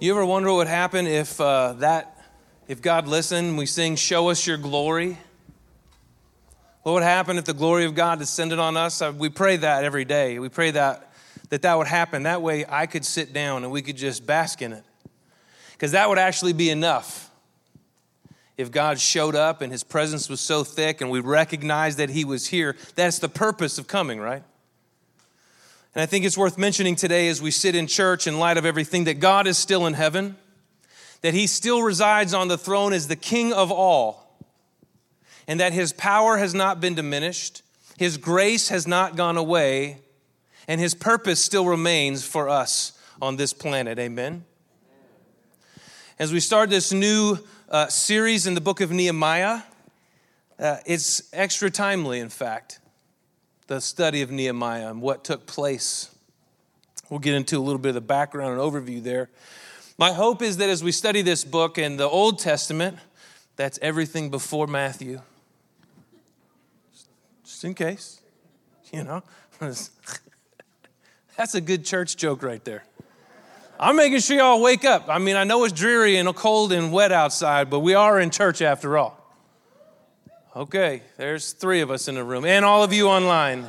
You ever wonder what would happen if uh, that, if God listened, we sing, Show us your glory? What would happen if the glory of God descended on us? Uh, we pray that every day. We pray that that, that would happen. That way I could sit down and we could just bask in it. Because that would actually be enough. If God showed up and his presence was so thick and we recognized that he was here, that's the purpose of coming, right? And I think it's worth mentioning today as we sit in church in light of everything that God is still in heaven, that He still resides on the throne as the King of all, and that His power has not been diminished, His grace has not gone away, and His purpose still remains for us on this planet. Amen. As we start this new uh, series in the book of Nehemiah, uh, it's extra timely, in fact the study of Nehemiah and what took place. We'll get into a little bit of the background and overview there. My hope is that as we study this book in the Old Testament, that's everything before Matthew. Just in case, you know. That's a good church joke right there. I'm making sure y'all wake up. I mean, I know it's dreary and cold and wet outside, but we are in church after all. Okay, there's three of us in the room, and all of you online.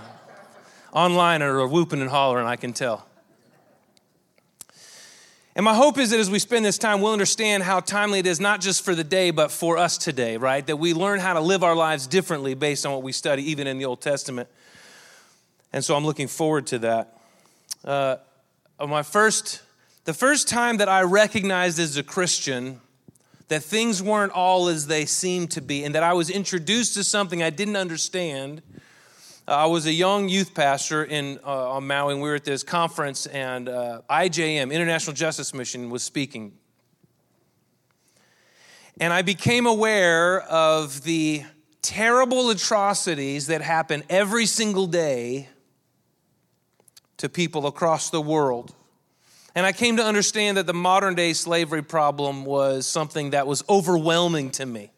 Online are whooping and hollering, I can tell. And my hope is that as we spend this time, we'll understand how timely it is, not just for the day, but for us today, right? That we learn how to live our lives differently based on what we study, even in the Old Testament. And so I'm looking forward to that. Uh, my first, the first time that I recognized as a Christian that things weren't all as they seemed to be, and that I was introduced to something I didn't understand. Uh, I was a young youth pastor in uh, on Maui, and we were at this conference, and uh, IJM, International Justice Mission, was speaking. And I became aware of the terrible atrocities that happen every single day to people across the world. And I came to understand that the modern day slavery problem was something that was overwhelming to me.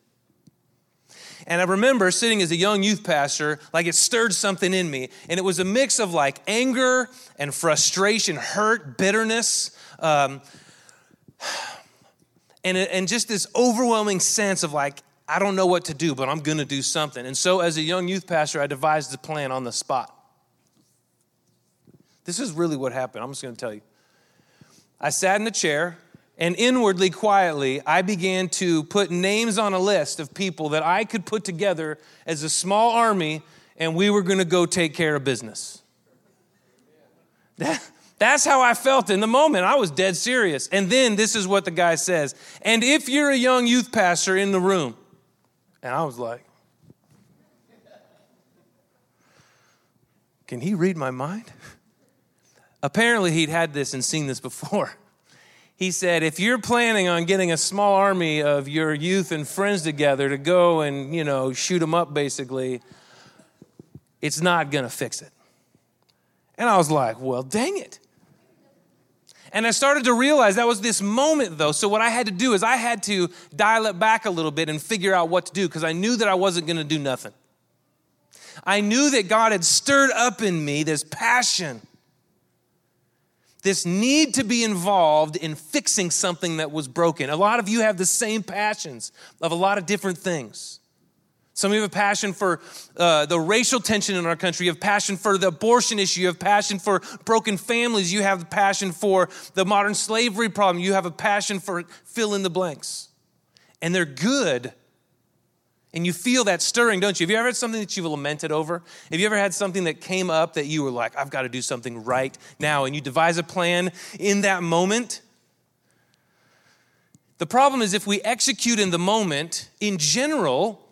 And I remember sitting as a young youth pastor, like it stirred something in me. And it was a mix of like anger and frustration, hurt, bitterness, um, and, and just this overwhelming sense of like, I don't know what to do, but I'm gonna do something. And so, as a young youth pastor, I devised a plan on the spot. This is really what happened. I'm just gonna tell you. I sat in a chair, and inwardly, quietly, I began to put names on a list of people that I could put together as a small army, and we were gonna go take care of business. That, that's how I felt in the moment. I was dead serious. And then this is what the guy says. And if you're a young youth pastor in the room, and I was like, can he read my mind? Apparently, he'd had this and seen this before. He said, if you're planning on getting a small army of your youth and friends together to go and, you know, shoot them up basically, it's not going to fix it. And I was like, well, dang it. And I started to realize that was this moment, though. So, what I had to do is I had to dial it back a little bit and figure out what to do because I knew that I wasn't going to do nothing. I knew that God had stirred up in me this passion this need to be involved in fixing something that was broken. A lot of you have the same passions of a lot of different things. Some of you have a passion for uh, the racial tension in our country. You have passion for the abortion issue. You have passion for broken families. You have a passion for the modern slavery problem. You have a passion for fill in the blanks. And they're good and you feel that stirring, don't you? Have you ever had something that you've lamented over? Have you ever had something that came up that you were like, I've got to do something right now, and you devise a plan in that moment? The problem is if we execute in the moment, in general,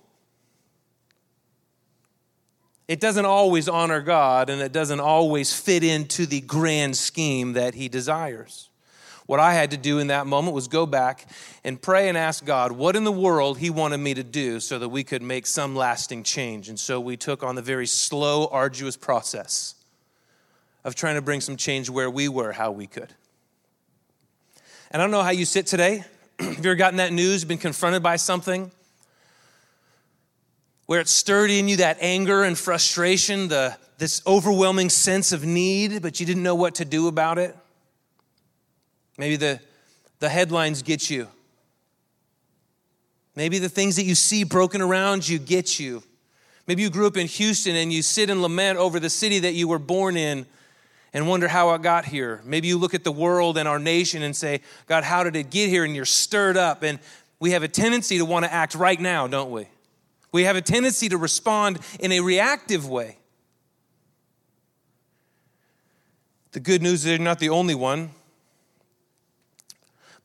it doesn't always honor God and it doesn't always fit into the grand scheme that He desires. What I had to do in that moment was go back and pray and ask God what in the world He wanted me to do so that we could make some lasting change. And so we took on the very slow, arduous process of trying to bring some change where we were, how we could. And I don't know how you sit today. Have you ever gotten that news, been confronted by something where it stirred in you that anger and frustration, the, this overwhelming sense of need, but you didn't know what to do about it? Maybe the, the headlines get you. Maybe the things that you see broken around you get you. Maybe you grew up in Houston and you sit and lament over the city that you were born in and wonder how it got here. Maybe you look at the world and our nation and say, God, how did it get here? And you're stirred up. And we have a tendency to want to act right now, don't we? We have a tendency to respond in a reactive way. The good news is you're not the only one.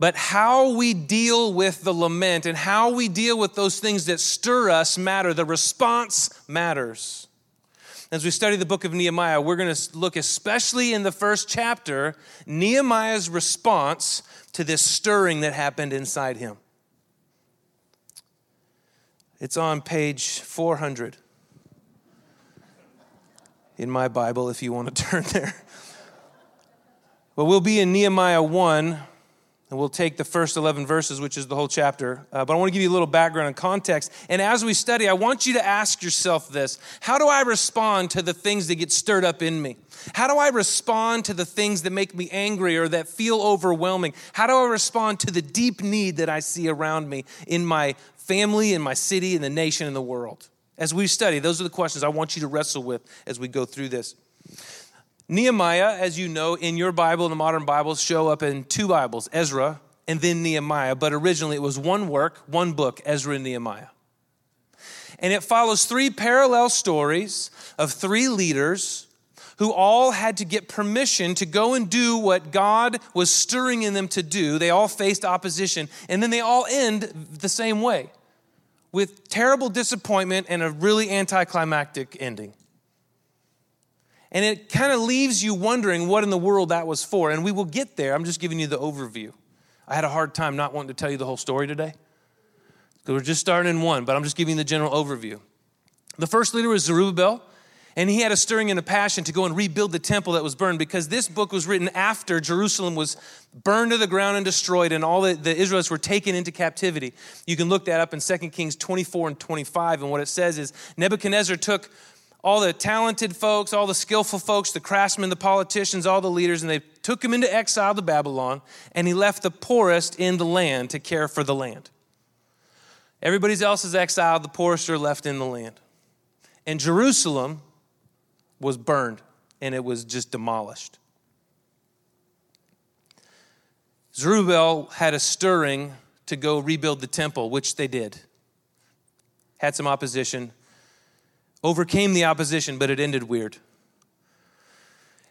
But how we deal with the lament and how we deal with those things that stir us matter. The response matters. As we study the book of Nehemiah, we're going to look especially in the first chapter, Nehemiah's response to this stirring that happened inside him. It's on page 400 in my Bible if you want to turn there. But we'll be in Nehemiah 1, and we'll take the first 11 verses, which is the whole chapter. Uh, but I want to give you a little background and context. And as we study, I want you to ask yourself this How do I respond to the things that get stirred up in me? How do I respond to the things that make me angry or that feel overwhelming? How do I respond to the deep need that I see around me in my family, in my city, in the nation, in the world? As we study, those are the questions I want you to wrestle with as we go through this. Nehemiah, as you know, in your Bible, in the modern Bibles, show up in two Bibles, Ezra and then Nehemiah. But originally it was one work, one book, Ezra and Nehemiah. And it follows three parallel stories of three leaders who all had to get permission to go and do what God was stirring in them to do. They all faced opposition, and then they all end the same way with terrible disappointment and a really anticlimactic ending. And it kind of leaves you wondering what in the world that was for. And we will get there. I'm just giving you the overview. I had a hard time not wanting to tell you the whole story today. Because we're just starting in one, but I'm just giving you the general overview. The first leader was Zerubbabel, and he had a stirring and a passion to go and rebuild the temple that was burned because this book was written after Jerusalem was burned to the ground and destroyed, and all the, the Israelites were taken into captivity. You can look that up in 2 Kings 24 and 25, and what it says is Nebuchadnezzar took all the talented folks, all the skillful folks, the craftsmen, the politicians, all the leaders, and they took him into exile to Babylon, and he left the poorest in the land to care for the land. Everybody else is exiled, the poorest are left in the land. And Jerusalem was burned, and it was just demolished. Zerubbabel had a stirring to go rebuild the temple, which they did. Had some opposition, overcame the opposition, but it ended weird.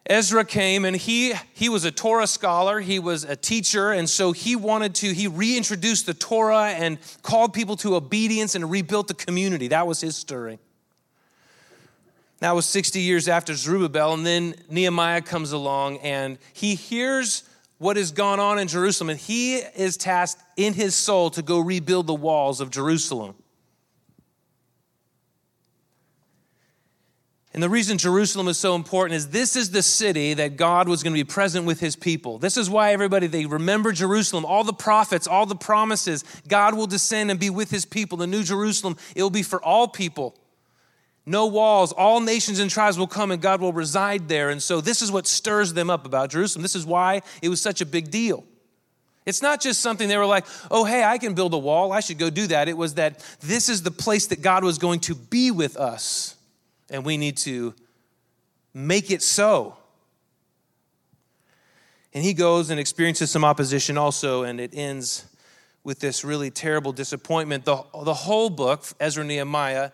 Ezra came and he, he was a Torah scholar, he was a teacher, and so he wanted to, he reintroduced the Torah and called people to obedience and rebuilt the community. That was his stirring. That was 60 years after Zerubbabel, and then Nehemiah comes along and he hears what has gone on in Jerusalem, and he is tasked in his soul to go rebuild the walls of Jerusalem. And the reason Jerusalem is so important is this is the city that God was going to be present with his people. This is why everybody, they remember Jerusalem, all the prophets, all the promises. God will descend and be with his people. The new Jerusalem, it will be for all people. No walls, all nations and tribes will come and God will reside there. And so this is what stirs them up about Jerusalem. This is why it was such a big deal. It's not just something they were like, oh, hey, I can build a wall. I should go do that. It was that this is the place that God was going to be with us and we need to make it so. And he goes and experiences some opposition also, and it ends with this really terrible disappointment. The, the whole book, Ezra Nehemiah,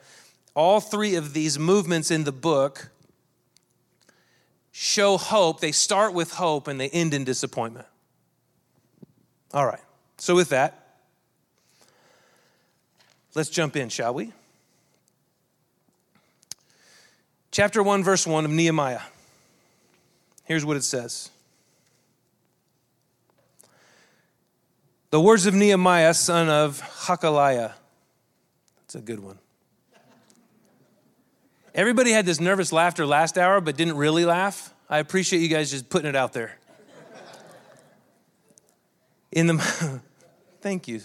all three of these movements in the book show hope. They start with hope and they end in disappointment. All right, so with that, let's jump in, shall we? Chapter 1, verse 1 of Nehemiah. Here's what it says The words of Nehemiah, son of Hakaliah. That's a good one. Everybody had this nervous laughter last hour, but didn't really laugh. I appreciate you guys just putting it out there. In the, thank you.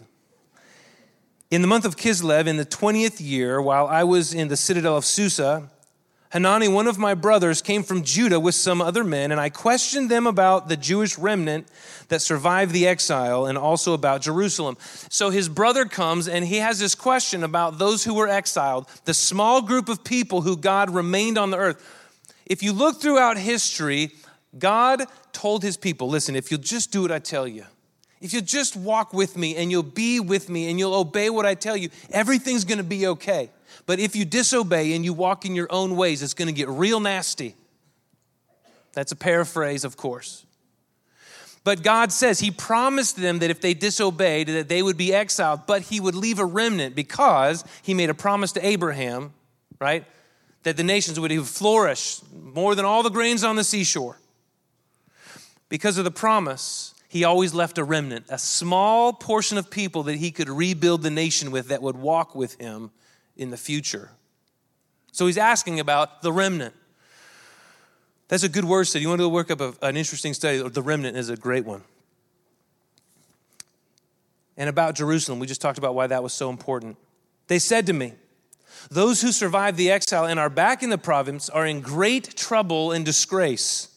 In the month of Kislev, in the 20th year, while I was in the citadel of Susa, Hanani, one of my brothers, came from Judah with some other men, and I questioned them about the Jewish remnant that survived the exile and also about Jerusalem. So his brother comes and he has this question about those who were exiled, the small group of people who God remained on the earth. If you look throughout history, God told his people, listen, if you'll just do what I tell you, if you'll just walk with me and you'll be with me and you'll obey what I tell you, everything's gonna be okay. But if you disobey and you walk in your own ways, it's going to get real nasty. That's a paraphrase, of course. But God says He promised them that if they disobeyed, that they would be exiled, but He would leave a remnant because He made a promise to Abraham, right? That the nations would flourish more than all the grains on the seashore. Because of the promise, He always left a remnant, a small portion of people that He could rebuild the nation with that would walk with Him in the future. So he's asking about the remnant. That's a good word study. You want to work up a, an interesting study? The remnant is a great one. And about Jerusalem, we just talked about why that was so important. They said to me, Those who survived the exile and are back in the province are in great trouble and disgrace.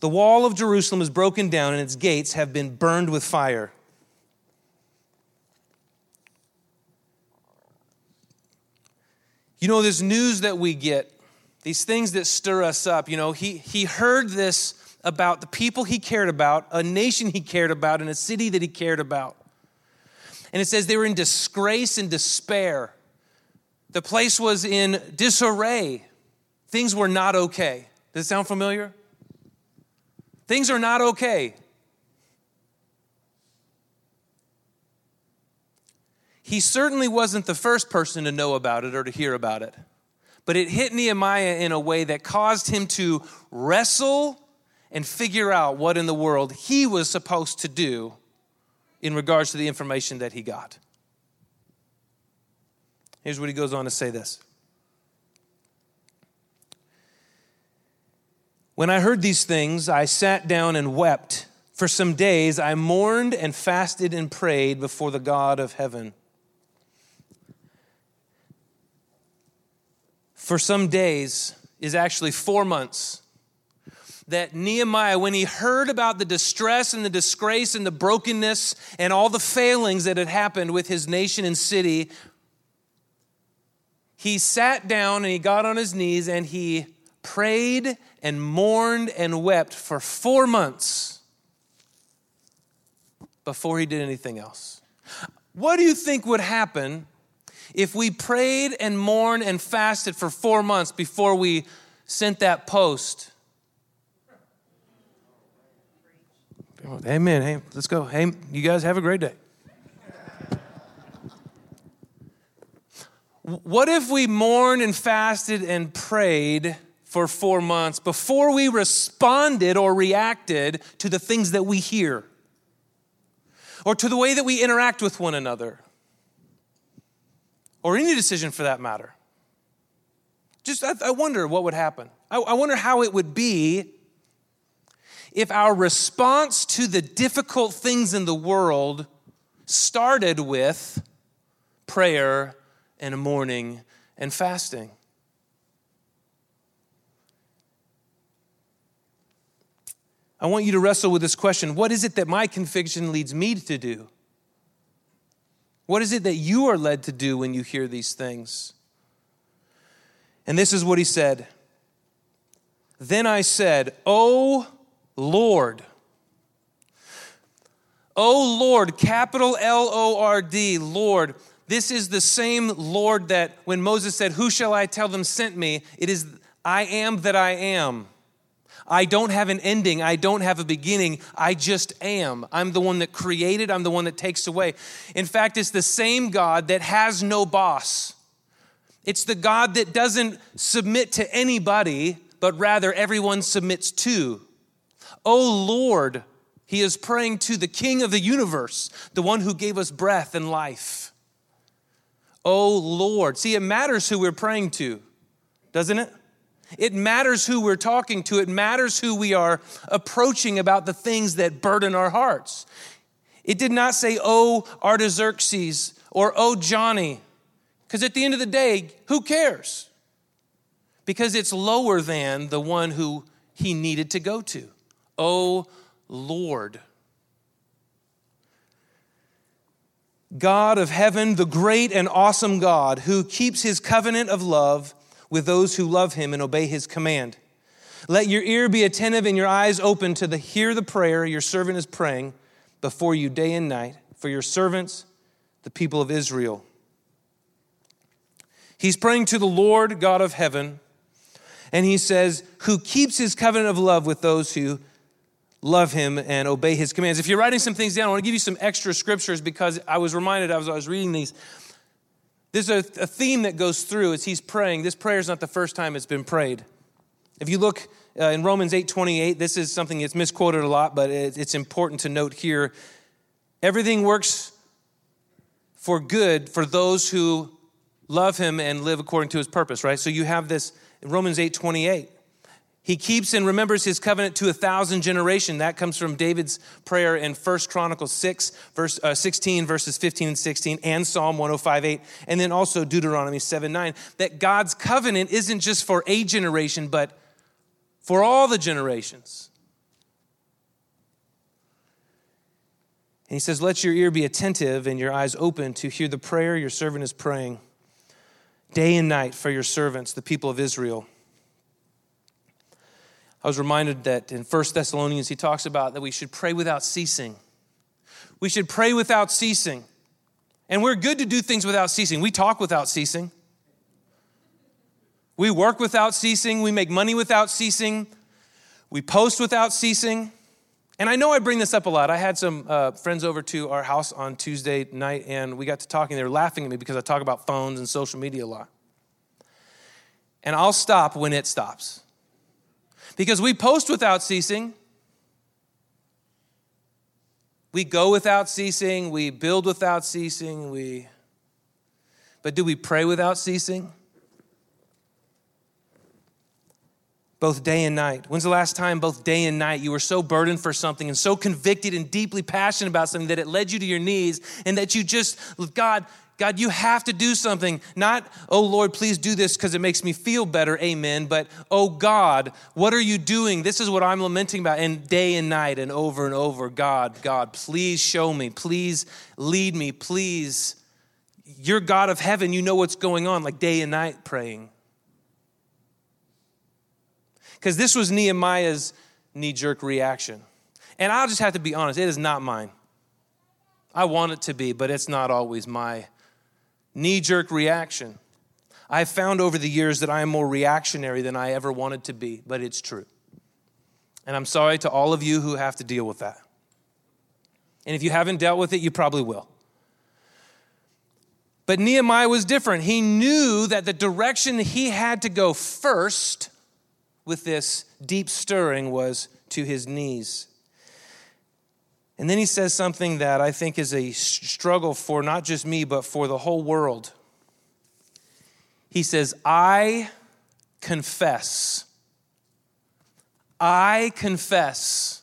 The wall of Jerusalem is broken down and its gates have been burned with fire. You know, this news that we get, these things that stir us up, you know, he, he heard this about the people he cared about, a nation he cared about, and a city that he cared about. And it says they were in disgrace and despair. The place was in disarray. Things were not okay. Does it sound familiar? Things are not okay. He certainly wasn't the first person to know about it or to hear about it. But it hit Nehemiah in a way that caused him to wrestle and figure out what in the world he was supposed to do in regards to the information that he got. Here's what he goes on to say this. When I heard these things, I sat down and wept. For some days I mourned and fasted and prayed before the God of heaven. For some days is actually four months. That Nehemiah, when he heard about the distress and the disgrace and the brokenness and all the failings that had happened with his nation and city, he sat down and he got on his knees and he prayed and mourned and wept for four months before he did anything else. What do you think would happen if we prayed and mourned and fasted for four months before we sent that post, Amen. Hey, let's go. Hey, you guys have a great day. What if we mourned and fasted and prayed for four months before we responded or reacted to the things that we hear or to the way that we interact with one another? Or any decision for that matter. Just, I, I wonder what would happen. I, I wonder how it would be if our response to the difficult things in the world started with prayer and mourning and fasting. I want you to wrestle with this question what is it that my conviction leads me to do? What is it that you are led to do when you hear these things? And this is what he said Then I said, Oh Lord, Oh Lord, capital L O R D, Lord. This is the same Lord that when Moses said, Who shall I tell them sent me? It is I am that I am. I don't have an ending. I don't have a beginning. I just am. I'm the one that created, I'm the one that takes away. In fact, it's the same God that has no boss. It's the God that doesn't submit to anybody, but rather everyone submits to. Oh Lord, he is praying to the King of the universe, the one who gave us breath and life. Oh Lord. See, it matters who we're praying to, doesn't it? It matters who we're talking to, it matters who we are approaching about the things that burden our hearts. It did not say, oh, Artaxerxes or oh, Johnny, because at the end of the day, who cares? because it's lower than the one who he needed to go to. Oh Lord. God of heaven, the great and awesome God who keeps his covenant of love with those who love him and obey his command. Let your ear be attentive and your eyes open to the, hear the prayer your servant is praying before you day and night for your servants, the people of Israel. He's praying to the Lord God of heaven, and he says, Who keeps his covenant of love with those who love him and obey his commands. If you're writing some things down, I want to give you some extra scriptures because I was reminded as I was reading these. There's a, a theme that goes through as he's praying. This prayer is not the first time it's been prayed. If you look uh, in Romans 8 28, this is something that's misquoted a lot, but it, it's important to note here. Everything works for good for those who love him and live according to his purpose, right? So you have this in Romans 8 28. He keeps and remembers his covenant to a thousand generation. That comes from David's prayer in 1 Chronicles 6, verse, uh, 16, verses 15 and 16, and Psalm 105, 8, and then also Deuteronomy 7, 9. That God's covenant isn't just for a generation, but for all the generations. And he says, Let your ear be attentive and your eyes open to hear the prayer your servant is praying day and night for your servants, the people of Israel. I was reminded that in 1 Thessalonians, he talks about that we should pray without ceasing. We should pray without ceasing. And we're good to do things without ceasing. We talk without ceasing. We work without ceasing. We make money without ceasing. We post without ceasing. And I know I bring this up a lot. I had some uh, friends over to our house on Tuesday night, and we got to talking. They were laughing at me because I talk about phones and social media a lot. And I'll stop when it stops. Because we post without ceasing. We go without ceasing, we build without ceasing, we But do we pray without ceasing? both day and night. When's the last time, both day and night, you were so burdened for something and so convicted and deeply passionate about something that it led you to your knees and that you just, God, God, you have to do something. Not, oh Lord, please do this because it makes me feel better, amen. But, oh God, what are you doing? This is what I'm lamenting about. And day and night and over and over, God, God, please show me. Please lead me. Please. You're God of heaven. You know what's going on, like day and night praying. Because this was Nehemiah's knee jerk reaction. And I'll just have to be honest, it is not mine. I want it to be, but it's not always my knee jerk reaction. I've found over the years that I am more reactionary than I ever wanted to be, but it's true. And I'm sorry to all of you who have to deal with that. And if you haven't dealt with it, you probably will. But Nehemiah was different. He knew that the direction he had to go first with this deep stirring was to his knees. And then he says something that I think is a struggle for not just me, but for the whole world. He says, I confess. I confess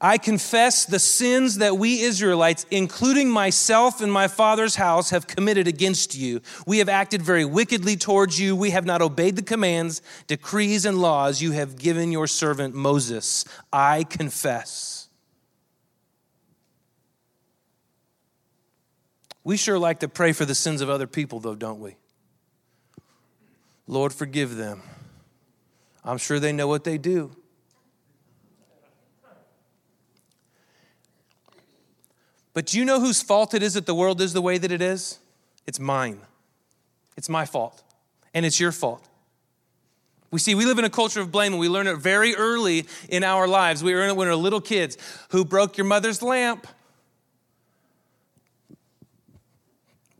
I confess the sins that we Israelites, including myself and my father's house, have committed against you. We have acted very wickedly towards you. We have not obeyed the commands, decrees, and laws you have given your servant Moses. I confess. We sure like to pray for the sins of other people, though, don't we? Lord, forgive them. I'm sure they know what they do. But do you know whose fault it is that the world is the way that it is? It's mine. It's my fault. And it's your fault. We see, we live in a culture of blame, and we learn it very early in our lives. We learn it when we are little kids. Who broke your mother's lamp?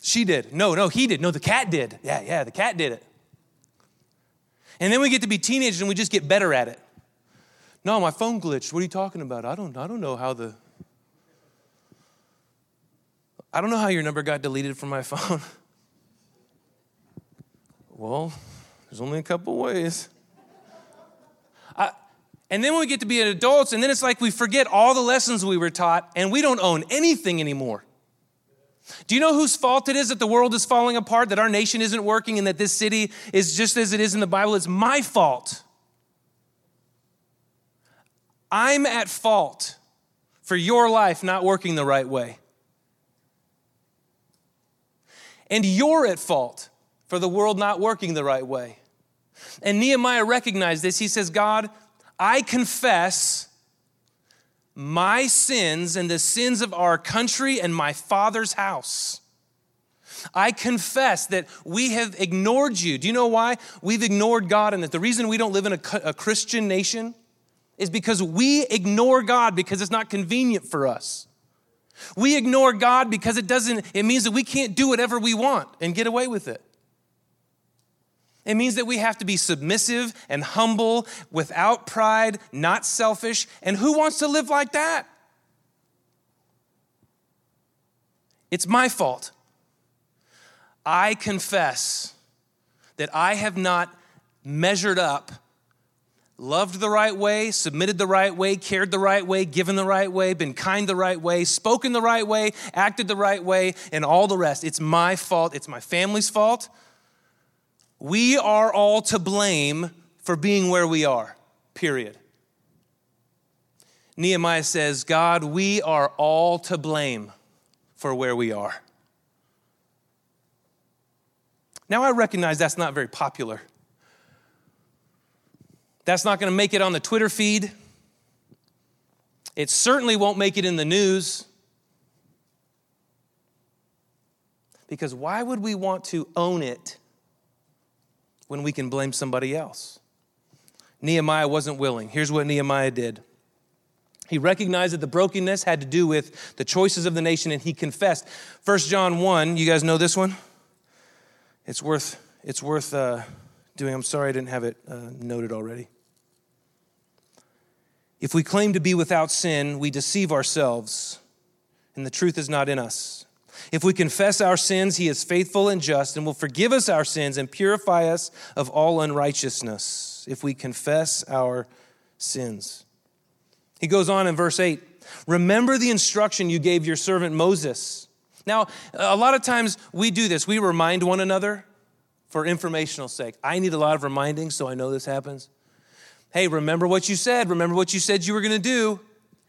She did. No, no, he did. No, the cat did. Yeah, yeah, the cat did it. And then we get to be teenagers and we just get better at it. No, my phone glitched. What are you talking about? I don't, I don't know how the I don't know how your number got deleted from my phone. well, there's only a couple ways. I, and then we get to be adults, and then it's like we forget all the lessons we were taught, and we don't own anything anymore. Do you know whose fault it is that the world is falling apart, that our nation isn't working, and that this city is just as it is in the Bible? It's my fault. I'm at fault for your life not working the right way. And you're at fault for the world not working the right way. And Nehemiah recognized this. He says, God, I confess my sins and the sins of our country and my father's house. I confess that we have ignored you. Do you know why? We've ignored God, and that the reason we don't live in a, a Christian nation is because we ignore God because it's not convenient for us. We ignore God because it doesn't, it means that we can't do whatever we want and get away with it. It means that we have to be submissive and humble, without pride, not selfish. And who wants to live like that? It's my fault. I confess that I have not measured up, loved the right way, submitted the right way, cared the right way, given the right way, been kind the right way, spoken the right way, acted the right way, and all the rest. It's my fault. It's my family's fault. We are all to blame for being where we are, period. Nehemiah says, God, we are all to blame for where we are. Now, I recognize that's not very popular. That's not going to make it on the Twitter feed. It certainly won't make it in the news. Because why would we want to own it when we can blame somebody else. Nehemiah wasn't willing. Here's what Nehemiah did. He recognized that the brokenness had to do with the choices of the nation and he confessed. 1 John 1, you guys know this one? It's worth, it's worth uh, doing. I'm sorry I didn't have it uh, noted already. If we claim to be without sin, we deceive ourselves, and the truth is not in us. If we confess our sins, he is faithful and just and will forgive us our sins and purify us of all unrighteousness. If we confess our sins. He goes on in verse 8 Remember the instruction you gave your servant Moses. Now, a lot of times we do this. We remind one another for informational sake. I need a lot of reminding, so I know this happens. Hey, remember what you said. Remember what you said you were going to do.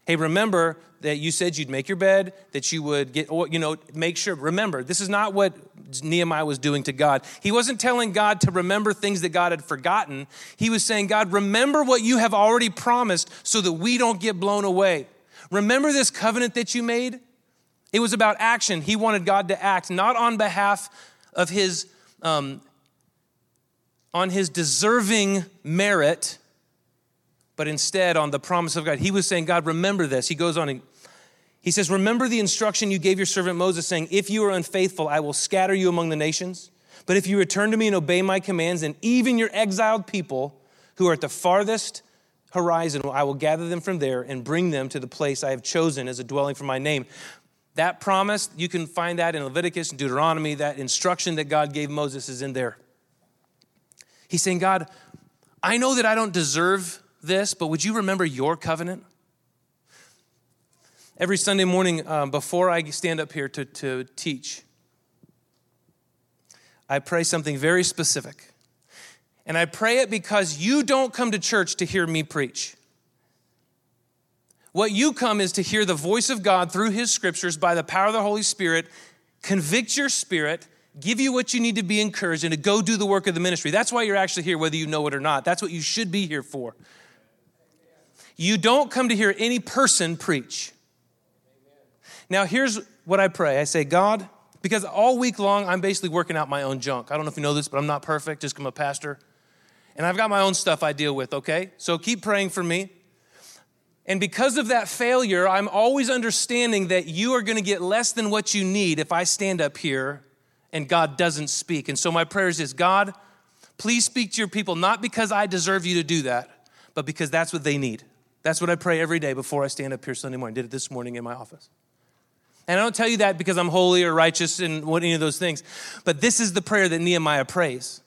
Hey, remember that you said you'd make your bed, that you would get, you know, make sure. Remember, this is not what Nehemiah was doing to God. He wasn't telling God to remember things that God had forgotten. He was saying, God, remember what you have already promised so that we don't get blown away. Remember this covenant that you made? It was about action. He wanted God to act, not on behalf of his, um, on his deserving merit but instead on the promise of God. He was saying, God, remember this. He goes on and he says, Remember the instruction you gave your servant Moses, saying, If you are unfaithful, I will scatter you among the nations. But if you return to me and obey my commands, and even your exiled people who are at the farthest horizon, I will gather them from there and bring them to the place I have chosen as a dwelling for my name. That promise, you can find that in Leviticus and Deuteronomy. That instruction that God gave Moses is in there. He's saying, God, I know that I don't deserve this, but would you remember your covenant? Every Sunday morning um, before I stand up here to, to teach, I pray something very specific. And I pray it because you don't come to church to hear me preach. What you come is to hear the voice of God through his scriptures by the power of the Holy Spirit, convict your spirit, give you what you need to be encouraged, and to go do the work of the ministry. That's why you're actually here, whether you know it or not. That's what you should be here for. You don't come to hear any person preach. Now, here's what I pray I say, God, because all week long I'm basically working out my own junk. I don't know if you know this, but I'm not perfect, just I'm a pastor. And I've got my own stuff I deal with, okay? So keep praying for me. And because of that failure, I'm always understanding that you are going to get less than what you need if I stand up here and God doesn't speak. And so my prayers is this God, please speak to your people, not because I deserve you to do that, but because that's what they need. That's what I pray every day before I stand up here Sunday morning. Did it this morning in my office. And I don't tell you that because I'm holy or righteous and what any of those things, but this is the prayer that Nehemiah prays.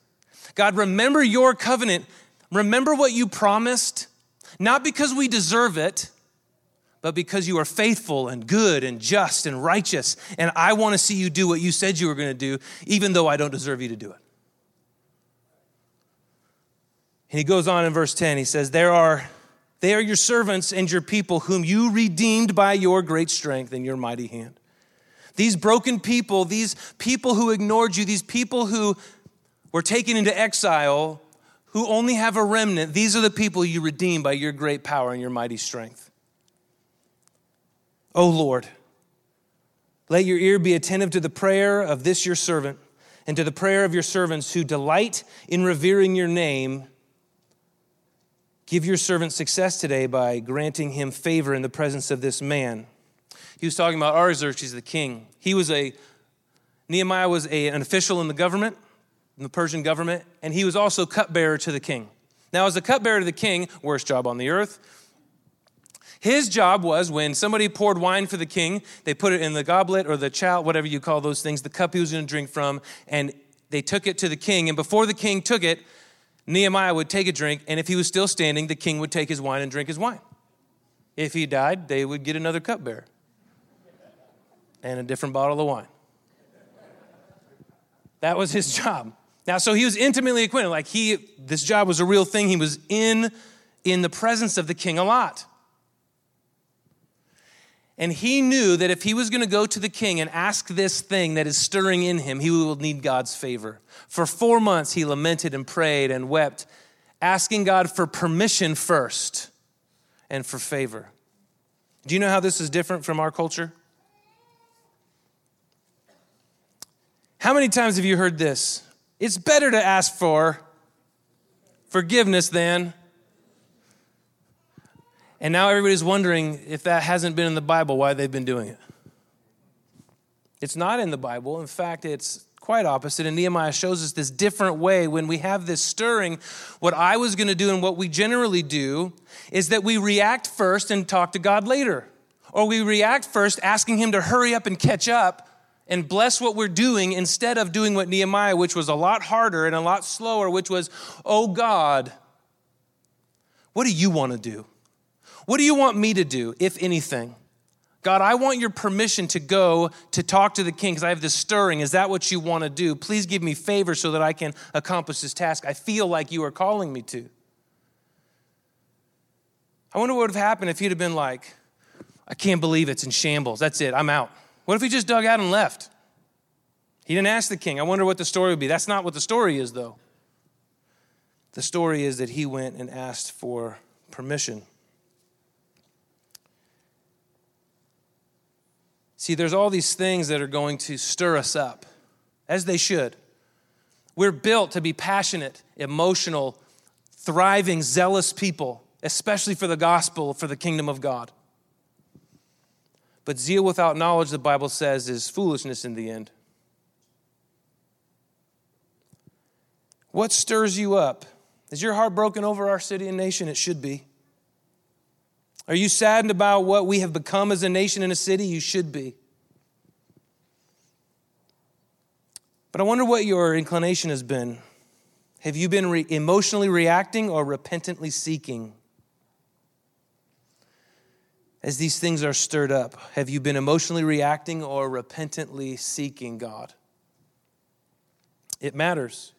God, remember your covenant. Remember what you promised, not because we deserve it, but because you are faithful and good and just and righteous. And I want to see you do what you said you were going to do, even though I don't deserve you to do it. And he goes on in verse 10, he says, There are they are your servants and your people, whom you redeemed by your great strength and your mighty hand. These broken people, these people who ignored you, these people who were taken into exile, who only have a remnant, these are the people you redeem by your great power and your mighty strength. O Lord, let your ear be attentive to the prayer of this your servant and to the prayer of your servants who delight in revering your name Give your servant success today by granting him favor in the presence of this man. He was talking about Artaxerxes the king. He was a, Nehemiah was a, an official in the government, in the Persian government, and he was also cupbearer to the king. Now, as a cupbearer to the king, worst job on the earth, his job was when somebody poured wine for the king, they put it in the goblet or the chalice, whatever you call those things, the cup he was going to drink from, and they took it to the king. And before the king took it, Nehemiah would take a drink, and if he was still standing, the king would take his wine and drink his wine. If he died, they would get another cupbearer and a different bottle of wine. That was his job. Now, so he was intimately acquainted. Like he, this job was a real thing. He was in, in the presence of the king a lot. And he knew that if he was going to go to the king and ask this thing that is stirring in him, he will need God's favor. For four months, he lamented and prayed and wept, asking God for permission first and for favor. Do you know how this is different from our culture? How many times have you heard this? It's better to ask for forgiveness than and now everybody's wondering if that hasn't been in the Bible, why they've been doing it. It's not in the Bible. In fact, it's quite opposite. And Nehemiah shows us this different way when we have this stirring. What I was going to do and what we generally do is that we react first and talk to God later. Or we react first asking Him to hurry up and catch up and bless what we're doing instead of doing what Nehemiah, which was a lot harder and a lot slower, which was, Oh God, what do you want to do? What do you want me to do, if anything? God, I want your permission to go to talk to the king because I have this stirring. Is that what you want to do? Please give me favor so that I can accomplish this task. I feel like you are calling me to. I wonder what would have happened if he'd have been like, I can't believe it's in shambles. That's it. I'm out. What if he just dug out and left? He didn't ask the king. I wonder what the story would be. That's not what the story is, though. The story is that he went and asked for permission. See, there's all these things that are going to stir us up, as they should. We're built to be passionate, emotional, thriving, zealous people, especially for the gospel, for the kingdom of God. But zeal without knowledge, the Bible says, is foolishness in the end. What stirs you up? Is your heart broken over our city and nation? It should be. Are you saddened about what we have become as a nation and a city? You should be. But I wonder what your inclination has been. Have you been re- emotionally reacting or repentantly seeking? As these things are stirred up, have you been emotionally reacting or repentantly seeking God? It matters.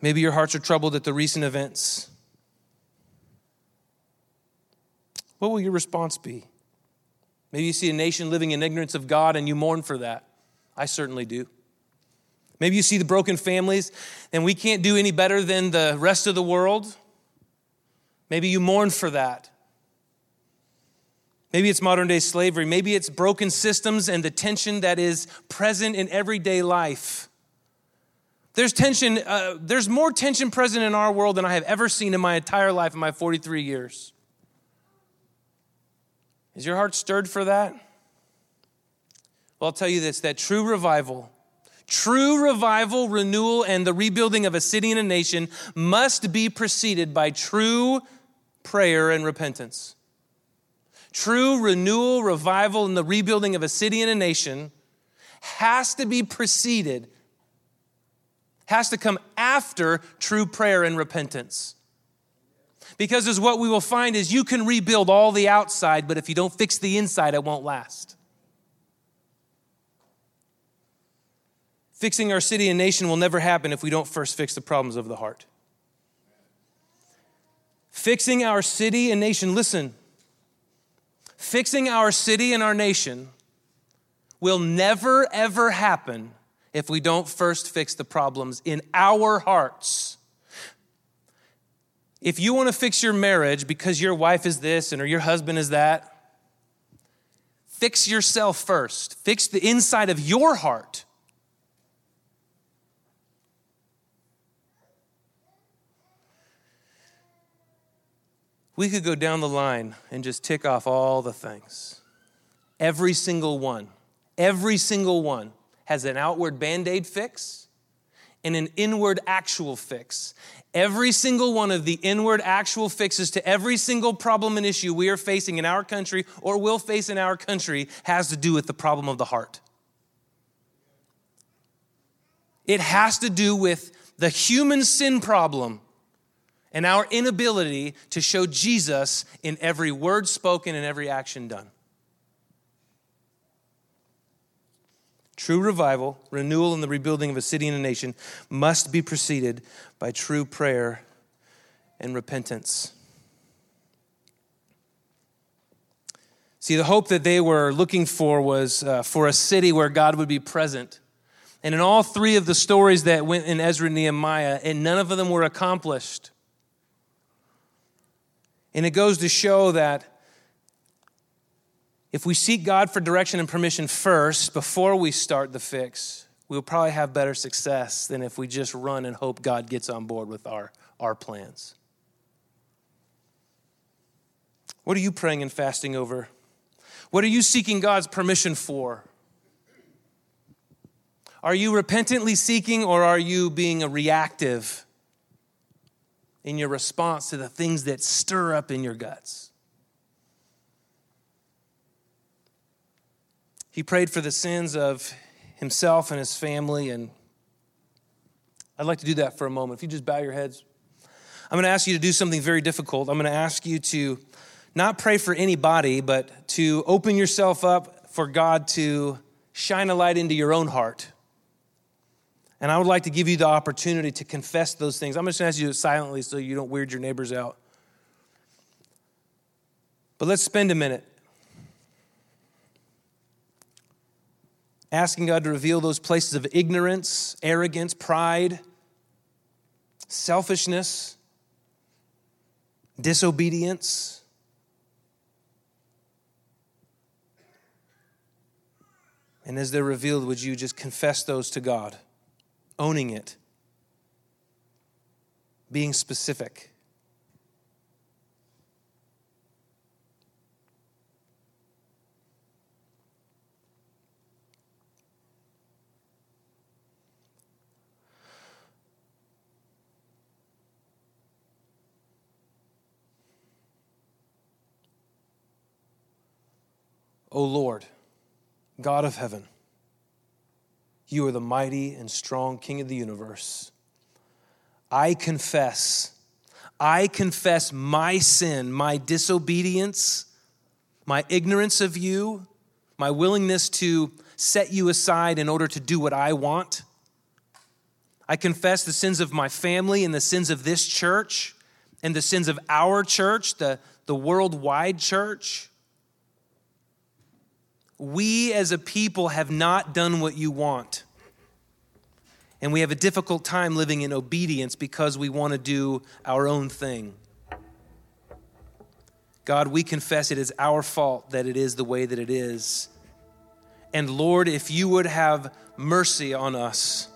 Maybe your hearts are troubled at the recent events. What will your response be? Maybe you see a nation living in ignorance of God and you mourn for that. I certainly do. Maybe you see the broken families and we can't do any better than the rest of the world. Maybe you mourn for that. Maybe it's modern day slavery. Maybe it's broken systems and the tension that is present in everyday life. There's tension, uh, there's more tension present in our world than I have ever seen in my entire life in my 43 years. Is your heart stirred for that? Well, I'll tell you this that true revival, true revival, renewal, and the rebuilding of a city and a nation must be preceded by true prayer and repentance. True renewal, revival, and the rebuilding of a city and a nation has to be preceded, has to come after true prayer and repentance. Because as what we will find is you can rebuild all the outside, but if you don't fix the inside, it won't last. Fixing our city and nation will never happen if we don't first fix the problems of the heart. Fixing our city and nation, listen, fixing our city and our nation will never, ever happen if we don't first fix the problems in our hearts. If you want to fix your marriage because your wife is this and or your husband is that, fix yourself first. Fix the inside of your heart. We could go down the line and just tick off all the things. Every single one, every single one has an outward band aid fix and an inward actual fix. Every single one of the inward actual fixes to every single problem and issue we are facing in our country or will face in our country has to do with the problem of the heart. It has to do with the human sin problem and our inability to show Jesus in every word spoken and every action done. True revival, renewal, and the rebuilding of a city and a nation must be preceded by true prayer and repentance. See, the hope that they were looking for was uh, for a city where God would be present. And in all three of the stories that went in Ezra and Nehemiah, and none of them were accomplished. And it goes to show that if we seek God for direction and permission first before we start the fix, we'll probably have better success than if we just run and hope God gets on board with our, our plans. What are you praying and fasting over? What are you seeking God's permission for? Are you repentantly seeking or are you being a reactive? in your response to the things that stir up in your guts. He prayed for the sins of himself and his family, and I'd like to do that for a moment. If you just bow your heads, I'm going to ask you to do something very difficult. I'm going to ask you to not pray for anybody, but to open yourself up for God to shine a light into your own heart. And I would like to give you the opportunity to confess those things. I'm just going to ask you to silently so you don't weird your neighbors out. But let's spend a minute asking God to reveal those places of ignorance, arrogance, pride, selfishness, disobedience. And as they're revealed, would you just confess those to God? owning it, being specific. O Lord, God of heaven, you are the mighty and strong King of the universe. I confess, I confess my sin, my disobedience, my ignorance of you, my willingness to set you aside in order to do what I want. I confess the sins of my family and the sins of this church and the sins of our church, the, the worldwide church. We as a people have not done what you want. And we have a difficult time living in obedience because we want to do our own thing. God, we confess it is our fault that it is the way that it is. And Lord, if you would have mercy on us,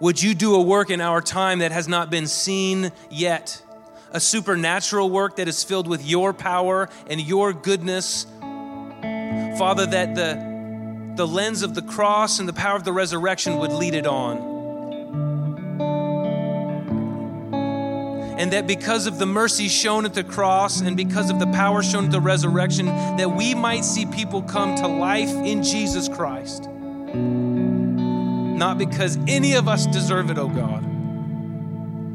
would you do a work in our time that has not been seen yet? A supernatural work that is filled with your power and your goodness Father, that the, the lens of the cross and the power of the resurrection would lead it on. And that because of the mercy shown at the cross and because of the power shown at the resurrection, that we might see people come to life in Jesus Christ. Not because any of us deserve it, oh God,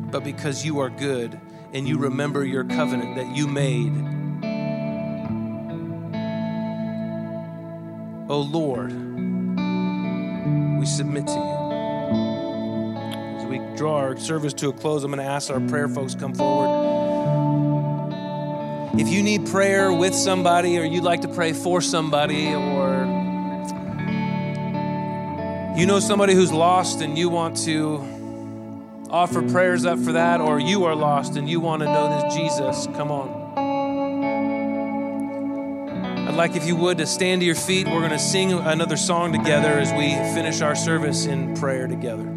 but because you are good and you remember your covenant that you made. Oh Lord, we submit to you. As we draw our service to a close, I'm going to ask our prayer folks come forward. If you need prayer with somebody, or you'd like to pray for somebody, or you know somebody who's lost and you want to offer prayers up for that, or you are lost and you want to know this Jesus, come on. I'd like, if you would, to stand to your feet. We're going to sing another song together as we finish our service in prayer together.